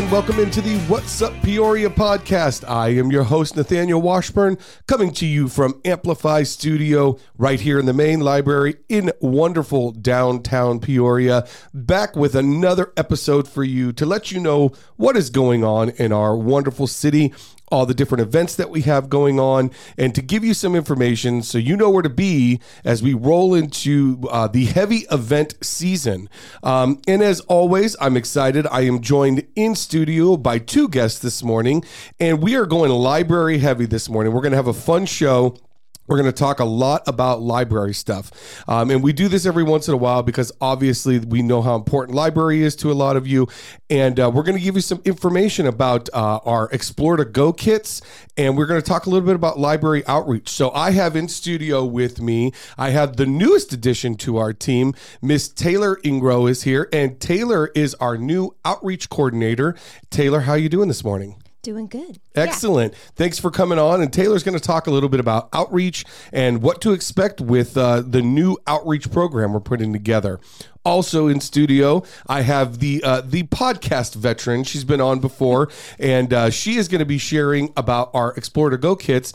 and welcome into the What's Up Peoria podcast. I am your host, Nathaniel Washburn, coming to you from Amplify Studio right here in the main library in wonderful downtown Peoria. Back with another episode for you to let you know what is going on in our wonderful city all the different events that we have going on, and to give you some information so you know where to be as we roll into uh, the heavy event season. Um, and as always, I'm excited. I am joined in studio by two guests this morning, and we are going library heavy this morning. We're going to have a fun show. We're going to talk a lot about library stuff. Um, and we do this every once in a while because obviously we know how important library is to a lot of you. And uh, we're going to give you some information about uh, our Explore to Go kits. And we're going to talk a little bit about library outreach. So I have in studio with me, I have the newest addition to our team. Miss Taylor Ingro is here. And Taylor is our new outreach coordinator. Taylor, how are you doing this morning? Doing good. Excellent. Yeah. Thanks for coming on. And Taylor's going to talk a little bit about outreach and what to expect with uh, the new outreach program we're putting together. Also in studio, I have the uh, the podcast veteran. She's been on before, and uh, she is going to be sharing about our Explore to Go kits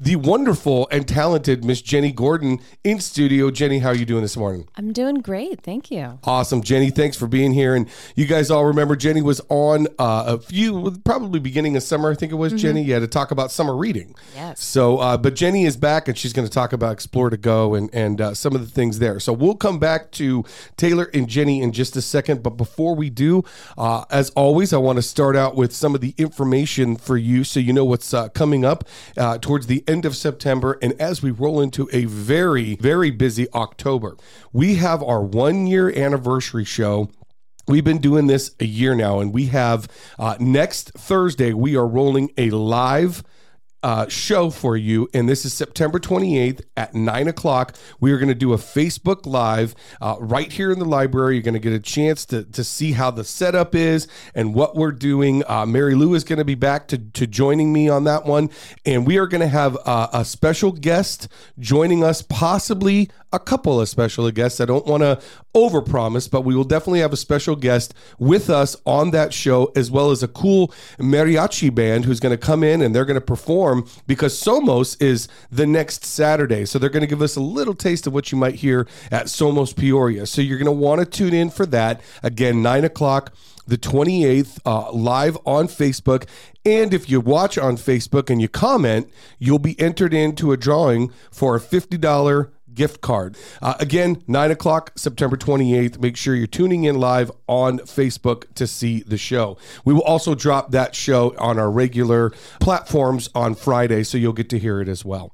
the wonderful and talented Miss Jenni Gordon in studio. Jenni, how are you doing this morning? I'm doing great. Thank you. Awesome. Jenni, thanks for being here. And you guys all remember Jenni was on uh, a few, probably beginning of summer, I think it was, mm-hmm. Jenni, yeah, to talk about summer reading. Yes. So, uh, but Jenni is back and she's going to talk about Explore to Go and, and uh, some of the things there. So we'll come back to Taylor and Jenni in just a second. But before we do, uh, as always, I want to start out with some of the information for you so you know what's uh, coming up uh, towards the end of September and as we roll into a very, very busy October. We have our one year anniversary show We've been doing this a year now, and we have uh, next Thursday, we are rolling a live uh, show for you, and this is September 28th at 9 o'clock. We are going to do a Facebook Live uh, right here in the library. You're going to get a chance to, to see how the setup is and what we're doing. Uh, Mary Lou is going to be back to, to joining me on that one, and we are going to have uh, a special guest joining us, possibly a couple of special guests. I don't want to overpromise, but we will definitely have a special guest with us on that show, as well as a cool mariachi band who's going to come in and they're going to perform because Somos is the next Saturday. So they're going to give us a little taste of what you might hear at Somos Peoria. So you're going to want to tune in for that. Again, nine o'clock the 28th, uh, live on Facebook. And if you watch on Facebook and you comment, you'll be entered into a drawing for a $50 gift card. Uh, again, 9 o'clock, September 28th. Make sure you're tuning in live on Facebook to see the show. We will also drop that show on our regular platforms on Friday, so you'll get to hear it as well.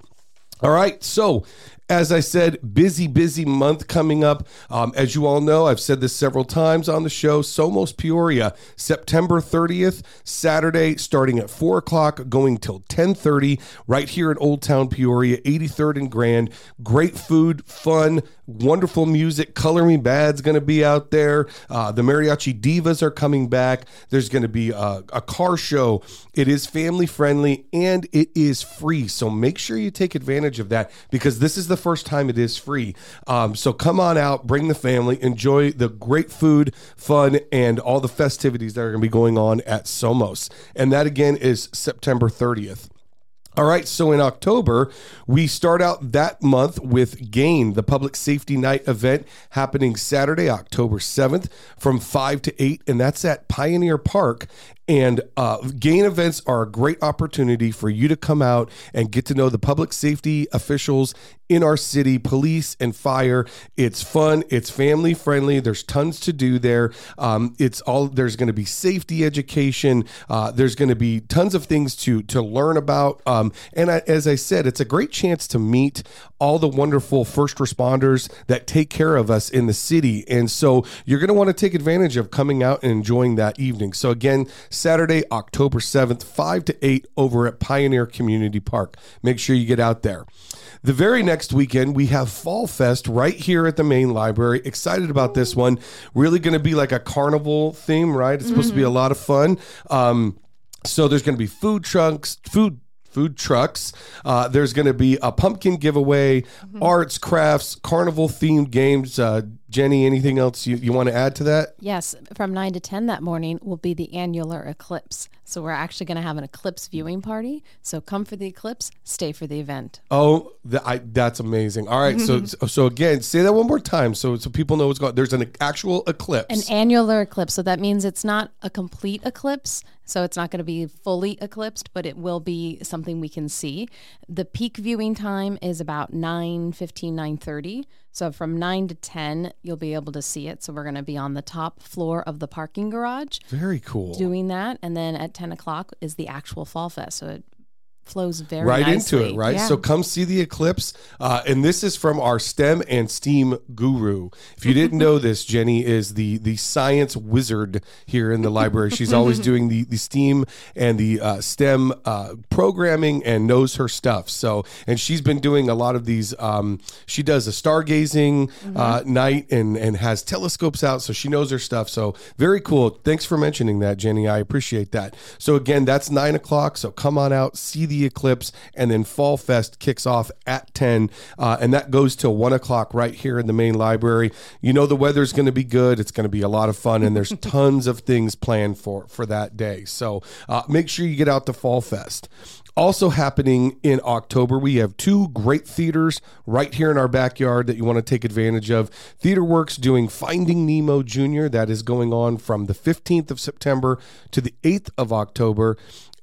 All right, so as I said, busy, busy month coming up. Um, as you all know, I've said this several times on the show. Somos Peoria, September 30th, Saturday, starting at 4 o'clock, going till 10.30, right here in Old Town Peoria, 83rd and Grand. Great food, fun, wonderful music. Color Me Badd's going to be out there. Uh, the Mariachi Divas are coming back. There's going to be a, a car show. It is family friendly and it is free. So make sure you take advantage of that because this is the first time it is free. Um, so come on out, bring the family, enjoy the great food, fun, and all the festivities that are going to be going on at Somos. And that again is September 30th. All right, so in October, we start out that month with GAIN, the Public Safety Night event happening Saturday, October 7th from 5 to 8, and that's at Pioneer Park. And uh, GAIN events are a great opportunity for you to come out and get to know the public safety officials in our city, police and fire. It's fun. It's family friendly. There's tons to do there. Um, it's all there's going to be safety education. Uh, there's going to be tons of things to to learn about. Um, and I, as I said, it's a great chance to meet all the wonderful first responders that take care of us in the city. And so you're going to want to take advantage of coming out and enjoying that evening. So again, Saturday, October 7th, 5 to 8 over at Pioneer Community Park. Make sure you get out there. The very next weekend, we have Fall Fest right here at the main library. Excited about this one. Really going to be like a carnival theme, right? It's supposed mm-hmm. to be a lot of fun. Um, so there's going to be food trucks, food food trucks. Uh, there's going to be a pumpkin giveaway, mm-hmm. arts, crafts, carnival themed games. Uh, Jenni, anything else you, you want to add to that? Yes, from 9 to 10 that morning will be the annular eclipse. So we're actually going to have an eclipse viewing party. So come for the eclipse, stay for the event. Oh, the, I, that's amazing. All right, so so again, say that one more time, so so people know what's going. There's an actual eclipse. An annular eclipse. So that means it's not a complete eclipse. So it's not going to be fully eclipsed, but it will be something we can see. The peak viewing time is about 9 15, 9 30. So from 9 to 10, you'll be able to see it. So we're going to be on the top floor of the parking garage Very cool. doing that. And then at 10 o'clock is the actual Fall Fest. So it flows very right nicely. into it, right? Yeah. So come see the eclipse. Uh, and this is from our STEM and STEAM guru. If you didn't know this, Jenni is the the science wizard here in the library. She's always doing the the STEAM and the uh, STEM uh, programming and knows her stuff. So and she's been doing a lot of these. Um, she does a stargazing uh, night and and has telescopes out, so she knows her stuff. So very cool. Thanks for mentioning that, Jenni. I appreciate that. So again, that's nine o'clock. So come on out, see the eclipse, and then Fall Fest kicks off at 10, uh, and that goes till 1 o'clock right here in the main library. You know, the weather's going to be good. It's going to be a lot of fun, and there's tons of things planned for, for that day. So uh, make sure you get out to Fall Fest. Also happening in October, we have two great theaters right here in our backyard that you want to take advantage of. Theater Works doing Finding Nemo Jr. That is going on from the 15th of September to the 8th of October.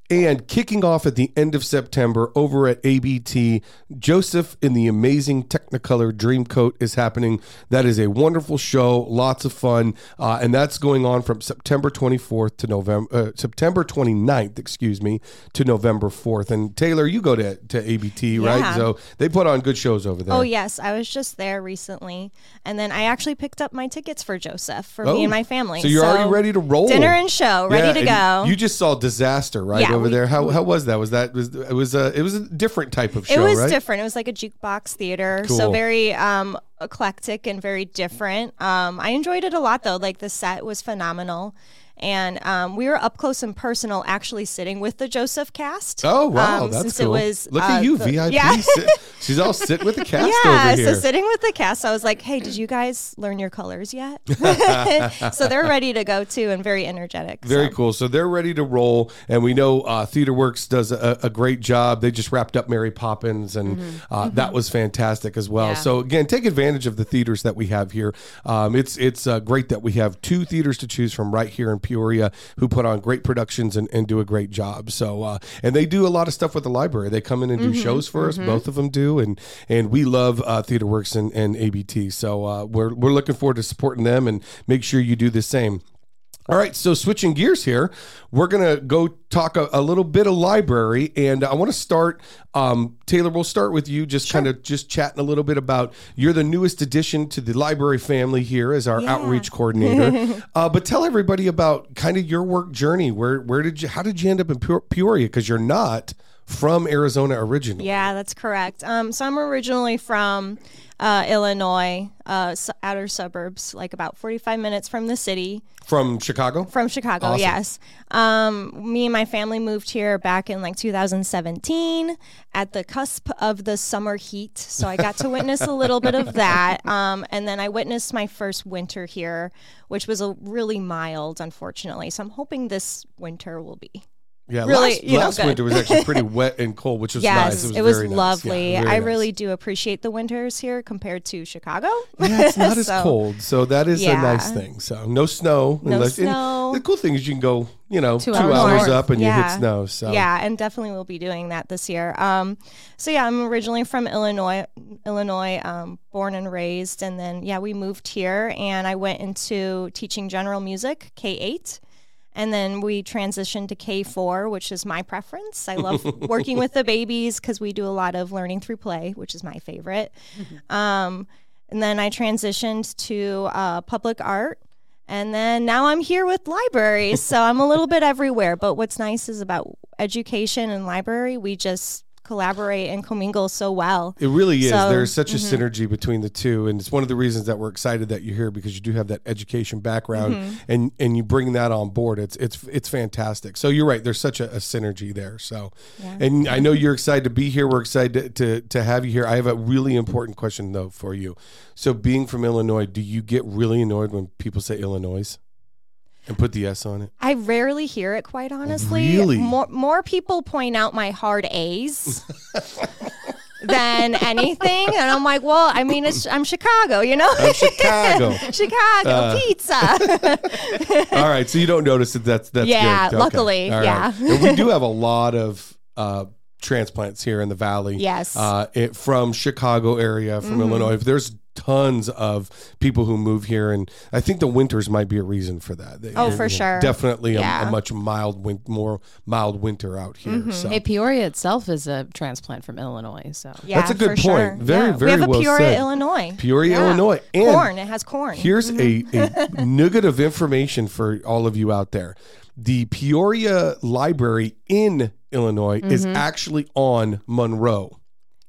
And kicking off at the end of September over at ABT, Joseph in the Amazing Technicolor Dreamcoat is happening. That is a wonderful show, lots of fun, uh, and that's going on from September 24th to November, uh, September 29th, excuse me, to November 4th. And Taylor, you go to to ABT, right? So they put on good shows over there. Oh yes, I was just there recently, and then I actually picked up my tickets for Joseph for Oh, me and my family. So you're already ready to roll. Dinner and show, ready Yeah, to go. You just saw Disaster right Yeah, over we- there. How, how was that? Was that was it was a it was a different type of show, it was right? different. It was like a jukebox theater, Cool. so very um, eclectic and very different. Um, I enjoyed it a lot though. Like the set was phenomenal. And um, we were up close and personal, actually sitting with the Joseph cast. Oh wow, um, that's since cool. it was Look uh, at you, the- VIP. Yeah. Sit- she's all sitting with the cast yeah, over here. so sitting with the cast, I was like, "Hey, did you guys learn your colors yet?" so they're ready to go too, and very energetic. Very so. cool. So they're ready to roll, and we know uh, Theater Works does a, a great job. They just wrapped up Mary Poppins, and uh, that was fantastic as well. Yeah. So again, take advantage of the theaters that we have here. Um, it's it's uh, great that we have two theaters to choose from right here in Peoria, who put on great productions and, and do a great job. So uh, and they do a lot of stuff with the library. They come in and do shows for us. Both of them do, and and we love uh, Theater Works and, and ABT. So uh, we're we're looking forward to supporting them, and make sure you do the same. All right, so switching gears here, we're gonna go talk a, a little bit of library, and I want to start. Um, Taylor, we'll start with you, just kind of just chatting a little bit about you're the newest addition to the library family here as our Yeah. outreach coordinator. uh, but tell everybody about kind of your work journey. Where where did you? How did you end up in Peoria? Because you're not from Arizona originally. Yeah, that's correct. Um, so I'm originally from uh, Illinois, uh, outer suburbs, like about 45 minutes from the city, From Chicago. from Chicago. Awesome. Yes. Um, me and my family moved here back in like 2017 at the cusp of the summer heat. So I got to witness a little bit of that. Um, and then I witnessed my first winter here, which was a really mild, unfortunately. So I'm hoping this winter will be Yeah, Really, last, know, last good. winter was actually pretty wet and cold, which was Yes, nice. it was, very nice. lovely. Yeah, very I nice. really do appreciate the winters here compared to Chicago. Yeah, it's not as cold, so that is a nice thing. So no snow. No and snow. the cool thing is you can go, you know, two, Two hours, hours up and you hit snow. So Yeah, and definitely we'll be doing that this year. Um, so yeah, I'm originally from Illinois, Illinois, um, born and raised, and then yeah, we moved here, and I went into teaching general music, K eight. And then we transitioned to K4, which is my preference. I love working with the babies because we do a lot of learning through play, which is my favorite. Um, and then I transitioned to uh, public art. And then now I'm here with libraries. So I'm a little bit everywhere. But what's nice is about education and library, we just collaborate and commingle so well. It really is. So- There's such a mm-hmm. synergy between the two, and it's one of the reasons that we're excited that you're here because you do have that education background, mm-hmm. and and you bring that on board. It's it's it's fantastic. So you're right. There's such a, a synergy there. So, and I know you're excited to be here. We're excited to, to to have you here. I have a really important question though for you. So, being from Illinois, do you get really annoyed when people say Illinois and put the S on it? I rarely hear it, quite honestly. Really? More, more people point out my hard A's than anything. And I'm like, well, I mean, it's, I'm Chicago, you know? I'm Chicago. Chicago, Uh, pizza. All right, so you don't notice that that's that's Yeah, good. Okay. luckily, All right. yeah. and we do have a lot of uh, transplants here in the valley. Yes. uh, it, from Chicago area, from mm-hmm. Illinois. There's tons of people who move here, and I think the winters might be a reason for that. They- Oh, you for know, sure. definitely a, a much mild, win- more mild winter out here. Mm-hmm. So. Hey, Peoria itself is a transplant from Illinois, so yeah, That's a good point. sure. Very, Yeah. very We have a well Peoria, said. Illinois. Peoria, Yeah. Illinois, and corn. It has corn. Here's a, a mm-hmm. nugget of information for all of you out there. The Peoria Library in Illinois is actually on Monroe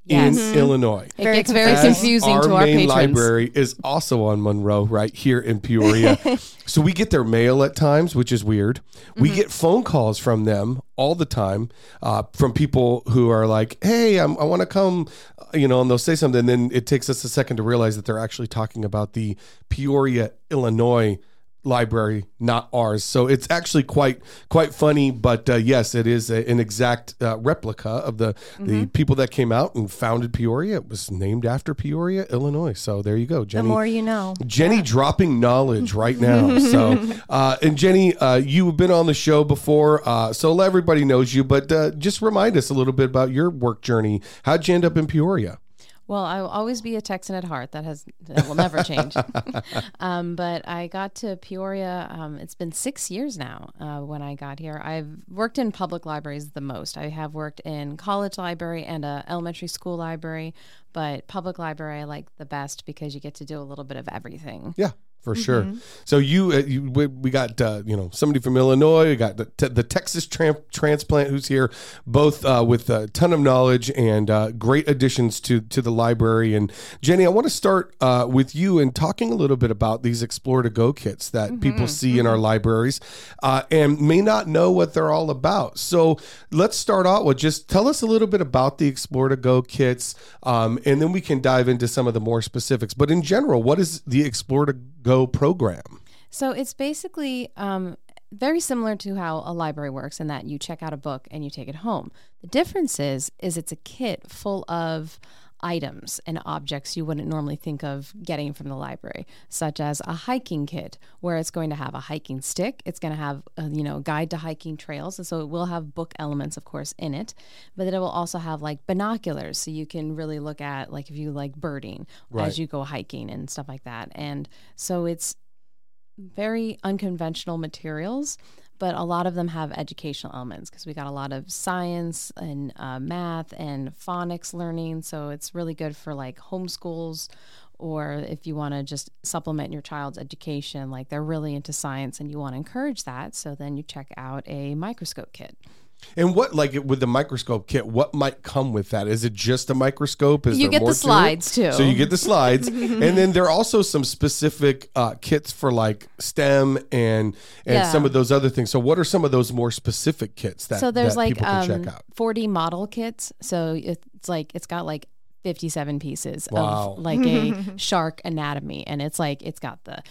Yes. in Illinois. it gets very As confusing our to our main patrons. library is also on Monroe, right here in Peoria. so we get their mail at times, which is weird. We Mm-hmm. get phone calls from them all the time, uh, from people who are like, "Hey, I'm, I want to come," uh, you know, and they'll say something. And then it takes us a second to realize that they're actually talking about the Peoria, Illinois library, not ours. So it's actually quite quite funny. But uh, yes, it is a, an exact uh, replica of the Mm-hmm. the people that came out and founded Peoria. It was named after Peoria, Illinois. So there you go, Jenni. the more you know. Jenni dropping knowledge right now. So, uh, and Jenni, uh, you've been on the show before, uh, so everybody knows you. But uh, just remind us a little bit about your work journey. How'd you end up in Peoria? Well, I will always be a Texan at heart. That has that will never change. um, but I got to Peoria. Um, it's been six years now uh, when I got here. I've worked in public libraries the most. I have worked in college library and a elementary school library, but public library I like the best because you get to do a little bit of everything. Yeah, for sure. So you, uh, you we, we got uh, you know somebody from Illinois. We got the, te- the Texas tram- transplant who's here, both uh, with a ton of knowledge and uh, great additions to to the library. And Jenni, I want to start uh, with you and talking a little bit about these Explore to Go kits that people see in our libraries uh, and may not know what they're all about. So let's start out with just tell us a little bit about the Explore to Go kits, um, and then we can dive into some of the more specifics. But in general, what is the Explore to Go program? So it's basically um, very similar to how a library works in that you check out a book and you take it home. The difference is, is it's a kit full of items and objects you wouldn't normally think of getting from the library, such as a hiking kit, where it's going to have a hiking stick. It's going to have, a, you know, guide to hiking trails, and so it will have book elements, of course, in it. But then it will also have like binoculars, so you can really look at like if you like birding as you go hiking and stuff like that. And so it's very unconventional materials, but a lot of them have educational elements because we got a lot of science and uh, math and phonics learning. So it's really good for like homeschools or if you want to just supplement your child's education, like they're really into science and you want to encourage that. So then you check out a microscope kit. And what, like with the microscope kit, what might come with that? Is it just a microscope? Is You get the more to slides, too. So you get the slides, and then there are also some specific uh, kits for like STEM and and Yeah. some of those other things. So what are some of those more specific kits that so there's that like people can um, check out? 4D model kits. So it's like it's got like 57 pieces Wow. of like a shark anatomy, and it's like it's got the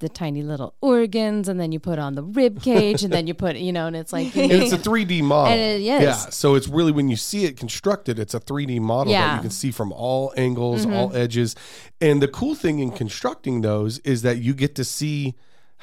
the tiny little organs, and then you put on the rib cage, and then you put you know, and it's like And it's a 3D model. And it is. Yeah. So it's really when you see it constructed, it's a 3D model that Yeah. Mm-hmm. you can see from all angles, all edges. And the cool thing in constructing those is that you get to see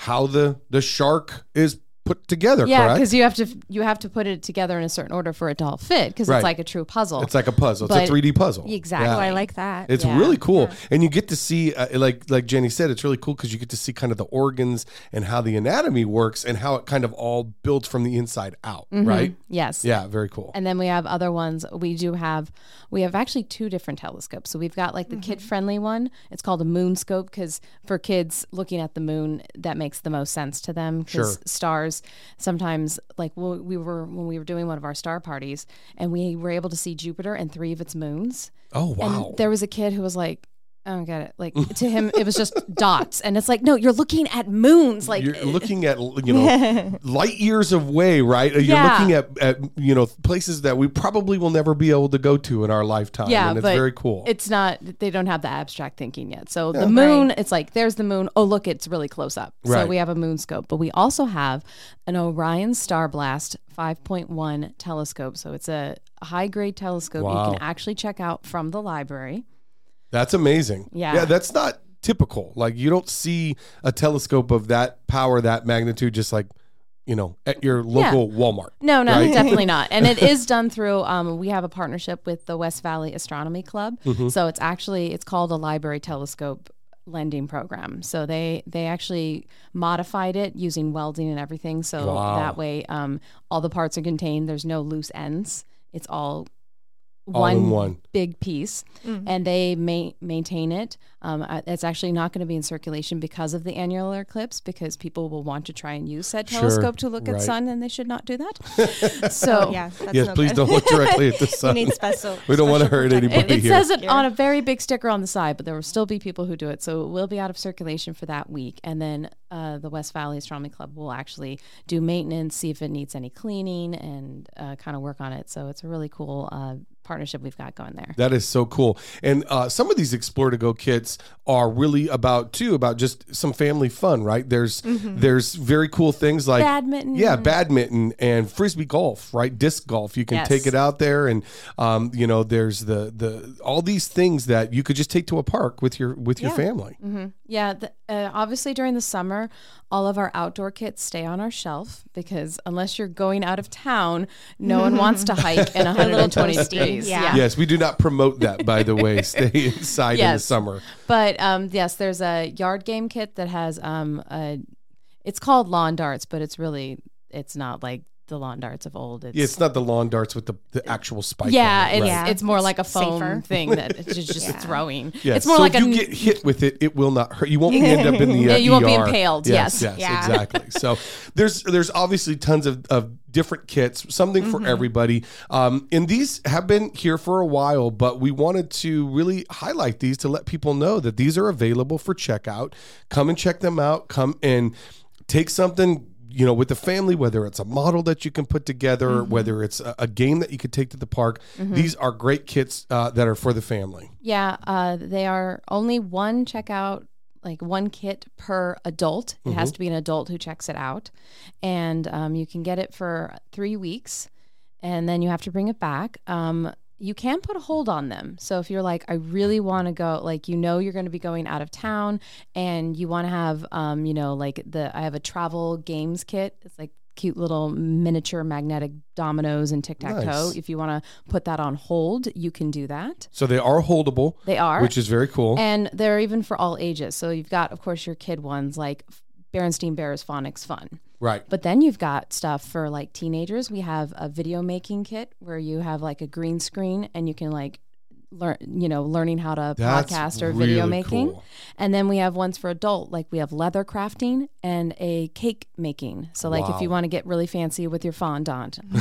how the the shark is put together. yeah, because you have to you have to put it together in a certain order for it to all fit, because Right. it's like a true puzzle. It's like a puzzle. It's a 3D puzzle. exactly. Oh, I like that. It's Yeah. really cool, and you get to see, uh, like like Jenni said, it's really cool because you get to see kind of the organs and how the anatomy works and how it kind of all builds from the inside out, right? Yes. Yeah, very cool. And then we have other ones. We do have, we have actually two different telescopes. So we've got like the kid friendly one. It's called a moon scope because for kids looking at the moon, that makes the most sense to them because Sure. stars sometimes, like when we were when we were doing one of our star parties, and we were able to see Jupiter and three of its moons. Oh wow. And there was a kid who was like, Oh, I don't get it. Like to him, it was just dots, and it's like, no, you're looking at moons. Like you're eh. looking at you know light years away, right? You're Yeah. looking at, at you know places that we probably will never be able to go to in our lifetime. Yeah, and it's but very cool. It's not. They don't have the abstract thinking yet. So the moon, it's like there's the moon. Oh, look, it's really close up. So Right. we have a moon scope, but we also have an Orion Star Blast 5.1 telescope. So it's a high grade telescope Wow. you can actually check out from the library. That's amazing. Yeah. yeah, that's not typical. Like you don't see a telescope of that power, that magnitude, just like you know at your local Walmart. No, no, Right? definitely not. And it is done through. Um, we have a partnership with the West Valley Astronomy Club, Mm-hmm. so it's actually it's called a library telescope lending program. So they they actually modified it using welding and everything. So Wow. that way, um, all the parts are contained. There's no loose ends. It's all. All in one. big piece, and they ma- maintain it. Um, it's actually not going to be in circulation because of the annular eclipse, because people will want to try and use said Sure, telescope to look right. at sun, and they should not do that. so yeah, that's Yes, no please good. don't look directly at the you sun. need special. We don't wanna hurt anybody It, it here. says it on a very big sticker on the side, but there will still be people who do it. So it will be out of circulation for that week. And then uh, the West Valley Astronomy Club will actually do maintenance, see if it needs any cleaning, and uh, kind of work on it. So it's a really cool uh, partnership we've got going there. That is so cool. And uh, some of these Explore to Go kits are really about too about just some family fun, right? There's there's very cool things like Badminton. Yeah, badminton and frisbee golf, right? Disc golf. You can Yes. take it out there, and um, you know, there's the the all these things that you could just take to a park with your with your family. Yeah, the, uh, obviously during the summer, all of our outdoor kits stay on our shelf because unless you're going out of town, no one wants to hike in 120 toasty. degrees. Yeah. Yes, we do not promote that, by the way. Stay inside in the summer. But um, yes, there's a yard game kit that has um, a, it's called lawn darts, but it's really it's not like the lawn darts of old. It's, Yeah, it's not the lawn darts with the, the actual spike. yeah, it, it's right. Yeah. it's more like a foam safer. thing that it's just, just throwing. Yeah, It's more so like if a you get hit with it, it will not hurt. You won't end up in the uh, Yeah, you won't be ER. impaled, Yes, yes. yes, Yeah. exactly. So there's there's obviously tons of, of different kits, something for Mm-hmm. everybody. Um, and these have been here for a while, but we wanted to really highlight these to let people know that these are available for checkout. Come and check them out. Come and take something. You know, with the family, whether it's a model that you can put together, Mm-hmm. whether it's a, a game that you could take to the park, these are great kits uh, that are for the family. Yeah, uh, they are only one checkout, like one kit per adult. It has to be an adult who checks it out, and um, you can get it for three weeks, and then you have to bring it back. Um, you can put a hold on them. So if you're like, I really want to go, like you know you're going to be going out of town, and you want to have, um, you know, like the I have a travel games kit. It's like cute little miniature magnetic dominoes and tic tac toe. Nice. If you want to put that on hold, you can do that. So they are holdable. They are. which is very cool. And they're even for all ages. So you've got, of course, your kid ones like Berenstein Bears Phonics Fun. Right. But then you've got stuff for like teenagers. We have a video making kit where you have like a green screen and you can like learn, you know, learning how to That's podcast or video making. cool. And then we have ones for adult, like we have leather crafting and a cake making. So like if you want to get really fancy with your fondant.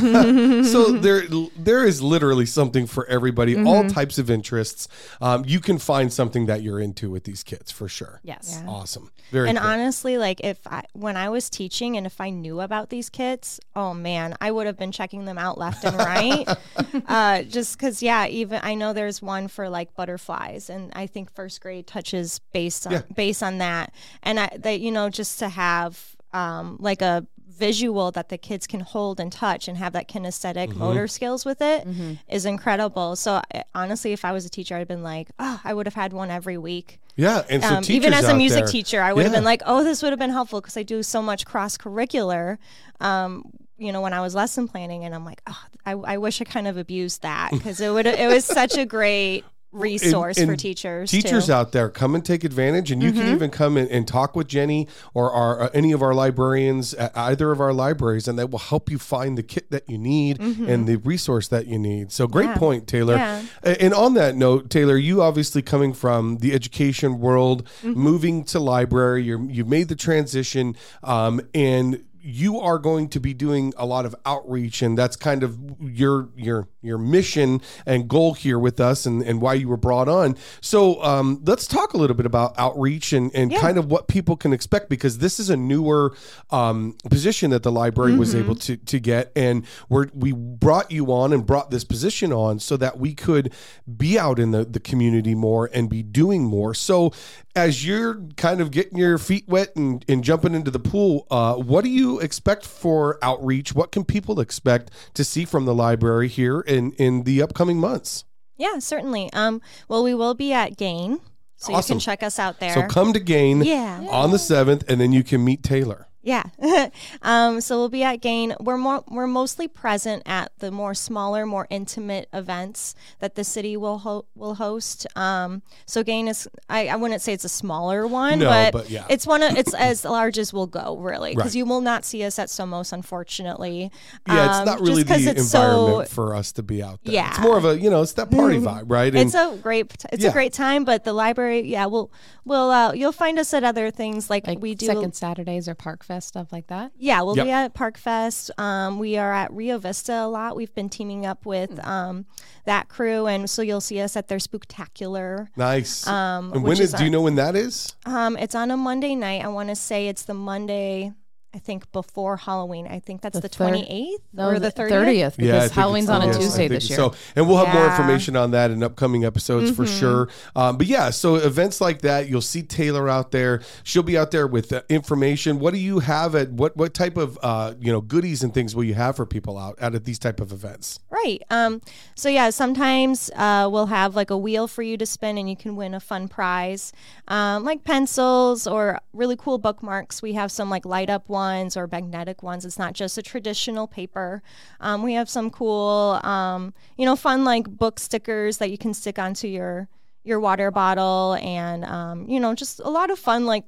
so there, there is literally something for everybody, all Mm-hmm. types of interests. Um, you can find something that you're into with these kits for sure. yes. Yeah. Awesome. Very And cool. honestly, like if I when I was teaching and if I knew about these kits, oh man, I would have been checking them out left and right. uh, just because, yeah, even I know there's one for like butterflies, and I think first grade touches based on Yeah. based on that, and I that you know just to have um, like a visual that the kids can hold and touch and have that kinesthetic Mm-hmm. motor skills with it is Mm-hmm. incredible. So honestly, if I was a teacher, I'd been like, oh, I would have had one every week yeah, and so um, even as a music there- teacher, I would have been like, "Oh, this would have been helpful because I do so much cross curricular." Um, you know, when I was lesson planning, and I'm like, oh, I, I wish I kind of abused that because it would it was such a great resource and for teachers. Teachers too. out there, come and take advantage, and you Mm-hmm. can even come and, and talk with Jenni or our, uh, any of our librarians at either of our libraries, and they will help you find the kit that you need and the resource that you need. So great Mm-hmm. Yeah. point, Taylor. Yeah. And on that note, Taylor, you obviously coming from the education world, Mm-hmm. moving to library, you're, you've made the transition, um, and you are going to be doing a lot of outreach, and that's kind of your your your mission and goal here with us, and, and why you were brought on. So um, let's talk a little bit about outreach and, and Yeah. kind of what people can expect because this is a newer um, position that the library was Mm-hmm. able to to get, and we're, we brought you on and brought this position on so that we could be out in the the community more and be doing more. So as you're kind of getting your feet wet and, and jumping into the pool, uh, what do you expect for outreach? What can people expect to see from the library here in, in the upcoming months? Yeah, certainly. Um, well, we will be at Gain, so you can check us out there. So come to Gain Yeah. on the 7th, and then you can meet Taylor. Yeah. um, so we'll be at Gain. We're more we're mostly present at the more smaller, more intimate events that the city will ho- will host. Um, so Gain is I, I wouldn't say it's a smaller one, No, but, but yeah. it's one of it's as large as we'll go really because Right. you will not see us at Somos unfortunately. Yeah, it's Um, not really the environment so for us to be out there. Yeah. It's more of a, you know, it's that party vibe, right? And it's a great it's Yeah. a great time, but the library, yeah, we'll we'll uh, you'll find us at other things like, Like we do. second Saturdays or Park Fest stuff like that. Yeah, we'll Yep. be at Park Fest. Um, we are at Rio Vista a lot. We've been teaming up with Mm. um, that crew, and so you'll see us at their Spooktacular. nice. Um, and when is, is do you know when that is? Um, it's on a Monday night. I want to say it's the Monday. I think before Halloween. I think that's The the twenty eighth No, or the thirtieth. because I think Halloween's on a yes, Tuesday this year. So, and we'll have more Yeah. Mm-hmm. information on that in upcoming episodes for sure. Um, but yeah, so events like that, you'll see Taylor out there. She'll be out there with uh, information. What do you have at what what type of uh, you know goodies and things will you have for people out out at these type of events? Right. Um, so yeah, sometimes uh, we'll have like a wheel for you to spin, and you can win a fun prize, um, like pencils or really cool bookmarks. We have some like light up ones or magnetic ones. It's not just a traditional paper. Um, we have some cool, um, you know, fun like book stickers that you can stick onto your your water bottle, and um, you know, just a lot of fun like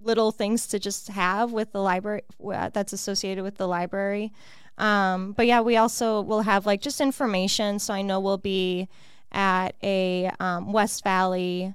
little things to just have with the library uh, that's associated with the library. Um, but yeah, we also will have like just information. So I know we'll be at a um, West Valley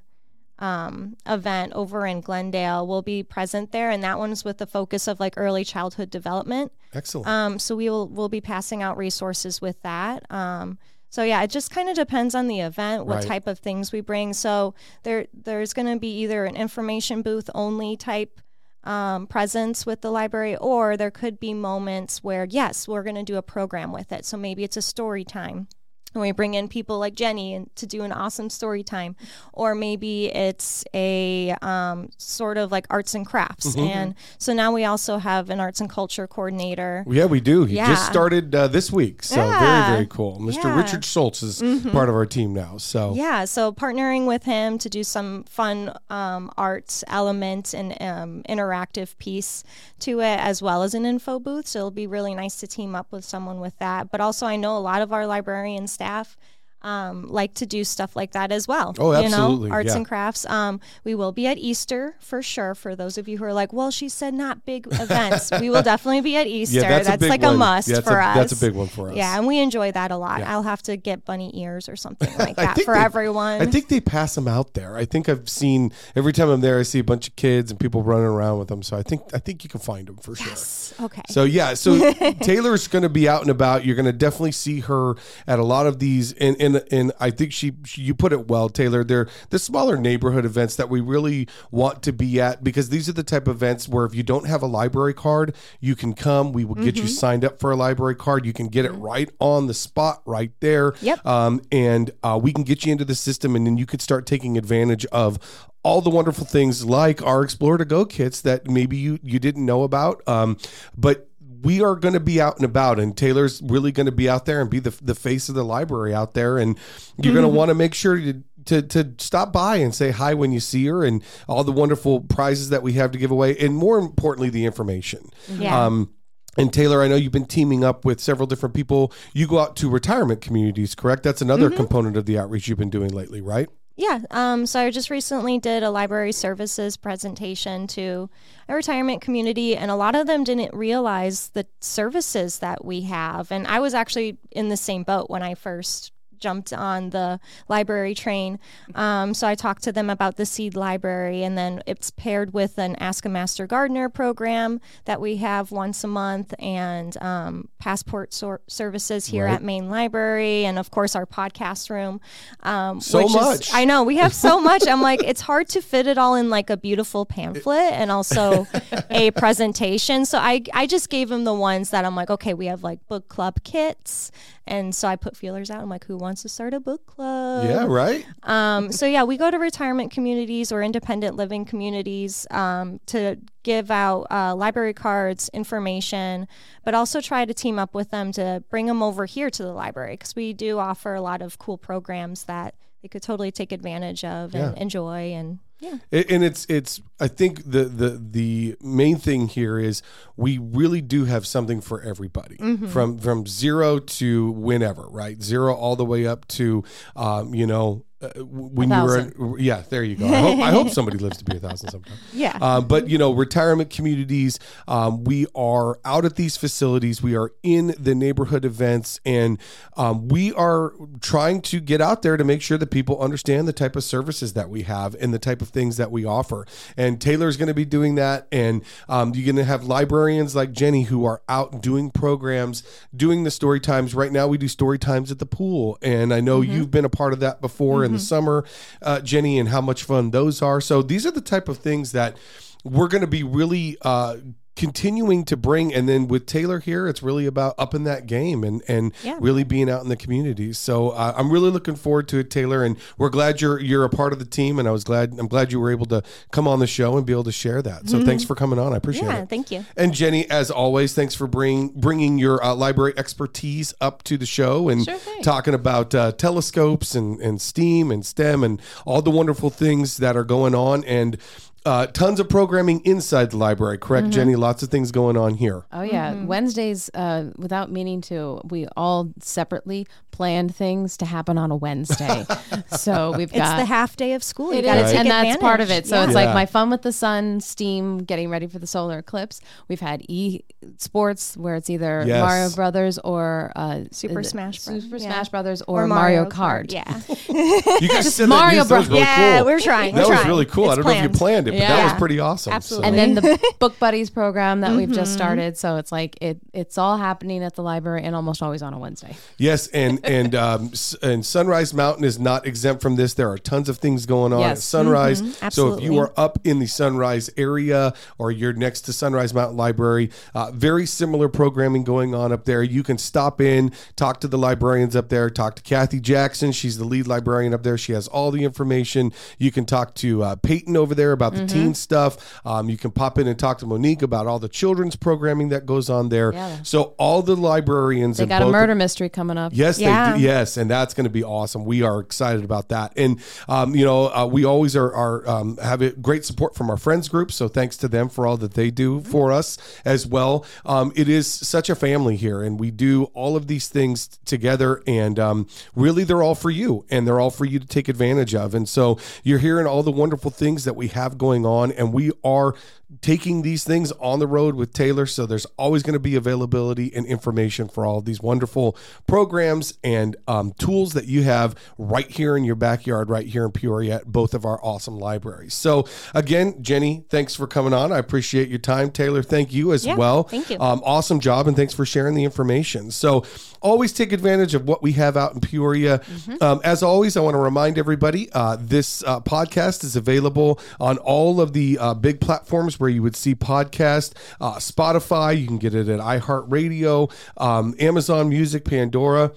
um, event over in Glendale. We'll be present there, and that one's with the focus of like early childhood development. Excellent. Um, so we will we'll be passing out resources with that. Um, so yeah, it just kind of depends on the event, what Right. type of things we bring. So there there's going to be either an information booth only type um, presence with the library, or there could be moments where yes, we're going to do a program with it. So maybe it's a story time. And we bring in people like Jenni and to do an awesome story time, or maybe it's a um, sort of like arts and crafts. Mm-hmm. And so now we also have an arts and culture coordinator. yeah, we do. He just started uh, this week, so very Yeah. very cool. Mr. Yeah. Mm-hmm. Richard Schultz is part of our team now. So Yeah, so partnering with him to do some fun um, arts element and um, interactive piece to it, as well as an info booth. So it'll be really nice to team up with someone with that. But also, I know a lot of our librarian staff. Um, like to do stuff like that as well. Oh, You absolutely, know, arts yeah. and crafts. Um, we will be at Easter for sure. For those of you who are like, well, she said not big events. we will definitely be at Easter. yeah, that's, a like one. a must Yeah, for a, us. That's a big one for us. Yeah, and we enjoy that a lot. I'll have to get bunny ears or something like that for they- everyone. I think they pass them out there. I think I've seen every time I'm there, I see a bunch of kids and people running around with them. So I think I think you can find them for sure. Okay. So yeah, so Taylor's going to be out and about. You're going to definitely see her at a lot of these, and and and I think she, she you put it well, Taylor. They're the smaller neighborhood events that we really want to be at because these are the type of events where if you don't have a library card, you can come. We will get you signed up for a library card. You can get it right on the spot, right there. Yep. Um, and uh, we can get you into the system, and then you could start taking advantage of all the wonderful things like our Explore to Go kits that maybe you you didn't know about. Um, but we are going to be out and about, and Taylor's really going to be out there and be the the face of the library out there, and you're going to want to make sure to. To, to stop by and say hi when you see her and all the wonderful prizes that we have to give away and more importantly the information Yeah. um, and Taylor, I know you've been teaming up with several different people. You go out to retirement communities, correct? That's another component of the outreach you've been doing lately, right? Yeah. Um, so I just recently did a library services presentation to a retirement community, and a lot of them didn't realize the services that we have. And I was actually in the same boat when I first jumped on the library train. Um, so I talked to them about the seed library, and then it's paired with an Ask a Master Gardener program that we have once a month, and um, passport sor- services here Right. at Main Library, and of course our podcast room. Um, So which is- much. I know we have so much. I'm like, it's hard to fit it all in like a beautiful pamphlet and also a presentation. So I I just gave him the ones that I'm like, okay, we have like book club kits, and so I put feelers out. I'm like, who wants to start a book club? Yeah, right. Um, so yeah, we go to retirement communities or independent living communities um, to give out uh, library cards, information, but also try to team up with them to bring them over here to the library because we do offer a lot of cool programs that they could totally take advantage of and Yeah. enjoy. And yeah, and it's it's i think the the the main thing here is we really do have something for everybody. Mm-hmm. from from zero to whenever right? Zero all the way up to um, you know uh, when you were yeah there you go I hope, I hope somebody lives to be a thousand sometime yeah. um, but you know, retirement communities, um, we are out at these facilities. We are in the neighborhood events, and um, we are trying to get out there to make sure that people understand the type of services that we have and the type of things that we offer. And Taylor's going to be doing that, and um, you're going to have librarians like Jenni who are out doing programs, doing the story times. Right now, we do story times at the pool, and I know you've been a part of that before in the summer, uh, Jenni, and how much fun those are. So these are the type of things that we're going to be really uh, continuing to bring. And then with Taylor here, it's really about upping that game and and Yeah. really being out in the community. So uh, I'm really looking forward to it, Taylor. And we're glad you're you're a part of the team. And I was glad I'm glad you were able to come on the show and be able to share that. So thanks for coming on. I appreciate yeah, it. thank you. And Jenni, as always, thanks for bring, bringing your uh, library expertise up to the show and Sure talking about uh, telescopes and, and STEAM and STEM and all the wonderful things that are going on and uh, tons of programming inside the library. Correct, Jenni? Lots of things going on here. Oh yeah, Wednesdays. Uh, without meaning to, we all separately planned things to happen on a Wednesday. so we've It's got the half day of school. You It got to is, take and that's part of it. So Yeah. it's Yeah. like my fun with the sun, steam, getting ready for the solar eclipse. We've had e sports where it's either Yes. Mario Brothers or uh, Super Smash Bros. Super Yeah. Smash Brothers or, Mario, Kart. Yeah. You guys said Mario that, news. that really Yeah, cool. we're trying. That we're was trying. really cool. I don't know if you planned. planned it, but that was pretty awesome. So- Absolutely. And then the book buddies program that we've just started. So it's like it it's all happening at the library and almost always on a Wednesday. Yes, and and um, and Sunrise Mountain is not exempt from this. There are tons of things going on at Yes. Sunrise. So if you are up in the Sunrise area or you're next to Sunrise Mountain Library, uh, very similar programming going on up there. You can stop in, talk to the librarians up there, talk to Kathy Jackson. She's the lead librarian up there. She has all the information. You can talk to uh, Peyton over there about the teen stuff. Um, you can pop in and talk to Monique about all the children's programming that goes on there. Yeah. So all the librarians They got a murder mystery coming up. Yes, Yeah. they do. Yes, and that's going to be awesome. We are excited about that, and um, you know, uh, we always are, are um, have a great support from our friends group. So thanks to them for all that they do for us as well. Um, it is such a family here, and we do all of these things together, and um, really, they're all for you, and they're all for you to take advantage of. And so you're hearing all the wonderful things that we have going on, and we are taking these things on the road with Taylor. So there's always going to be availability and information for all these wonderful programs and um, tools that you have right here in your backyard, right here in Peoria at both of our awesome libraries. So again, Jenni, thanks for coming on. I appreciate your time. Taylor, thank you as Yeah, well. thank you. Um, awesome job, and thanks for sharing the information. So always take advantage of what we have out in Peoria. Mm-hmm. Um, as always, I want to remind everybody uh, this uh, podcast is available on all of the uh, big platforms where you would see podcast. Uh, Spotify, you can get it at iHeartRadio, um, Amazon Music, Pandora.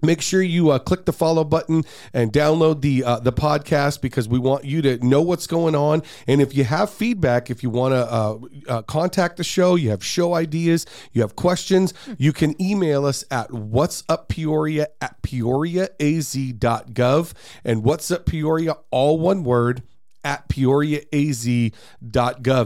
Make sure you uh, click the follow button and download the uh, the podcast because we want you to know what's going on. And if you have feedback, if you want to uh, uh, contact the show, you have show ideas, you have questions, you can email us at what's up Peoria at peoriaaz.gov and what's up Peoria, all one word at peoriaaz.gov.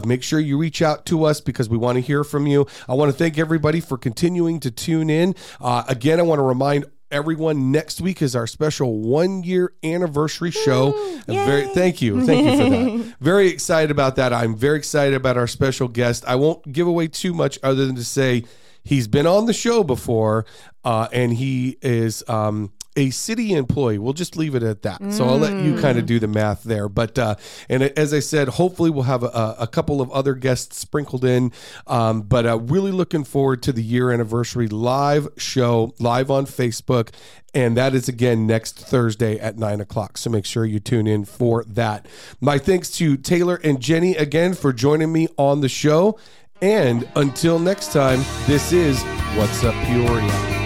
Make sure you reach out to us because we want to hear from you. I want to thank everybody for continuing to tune in. Uh, again, I want to remind everyone next week is our special one year anniversary show. I'm very thank you. Thank you for that. very excited about that. I'm very excited about our special guest. I won't give away too much other than to say he's been on the show before uh, and he is um, a city employee. We'll just leave it at that. So I'll let you kind of do the math there. But uh, and as I said, hopefully we'll have a, a couple of other guests sprinkled in. Um, but uh, really looking forward to the year anniversary live show live on Facebook. And that is again next Thursday at nine o'clock. So make sure you tune in for that. My thanks to Taylor and Jenni again for joining me on the show. And until next time, this is What's Up Peoria.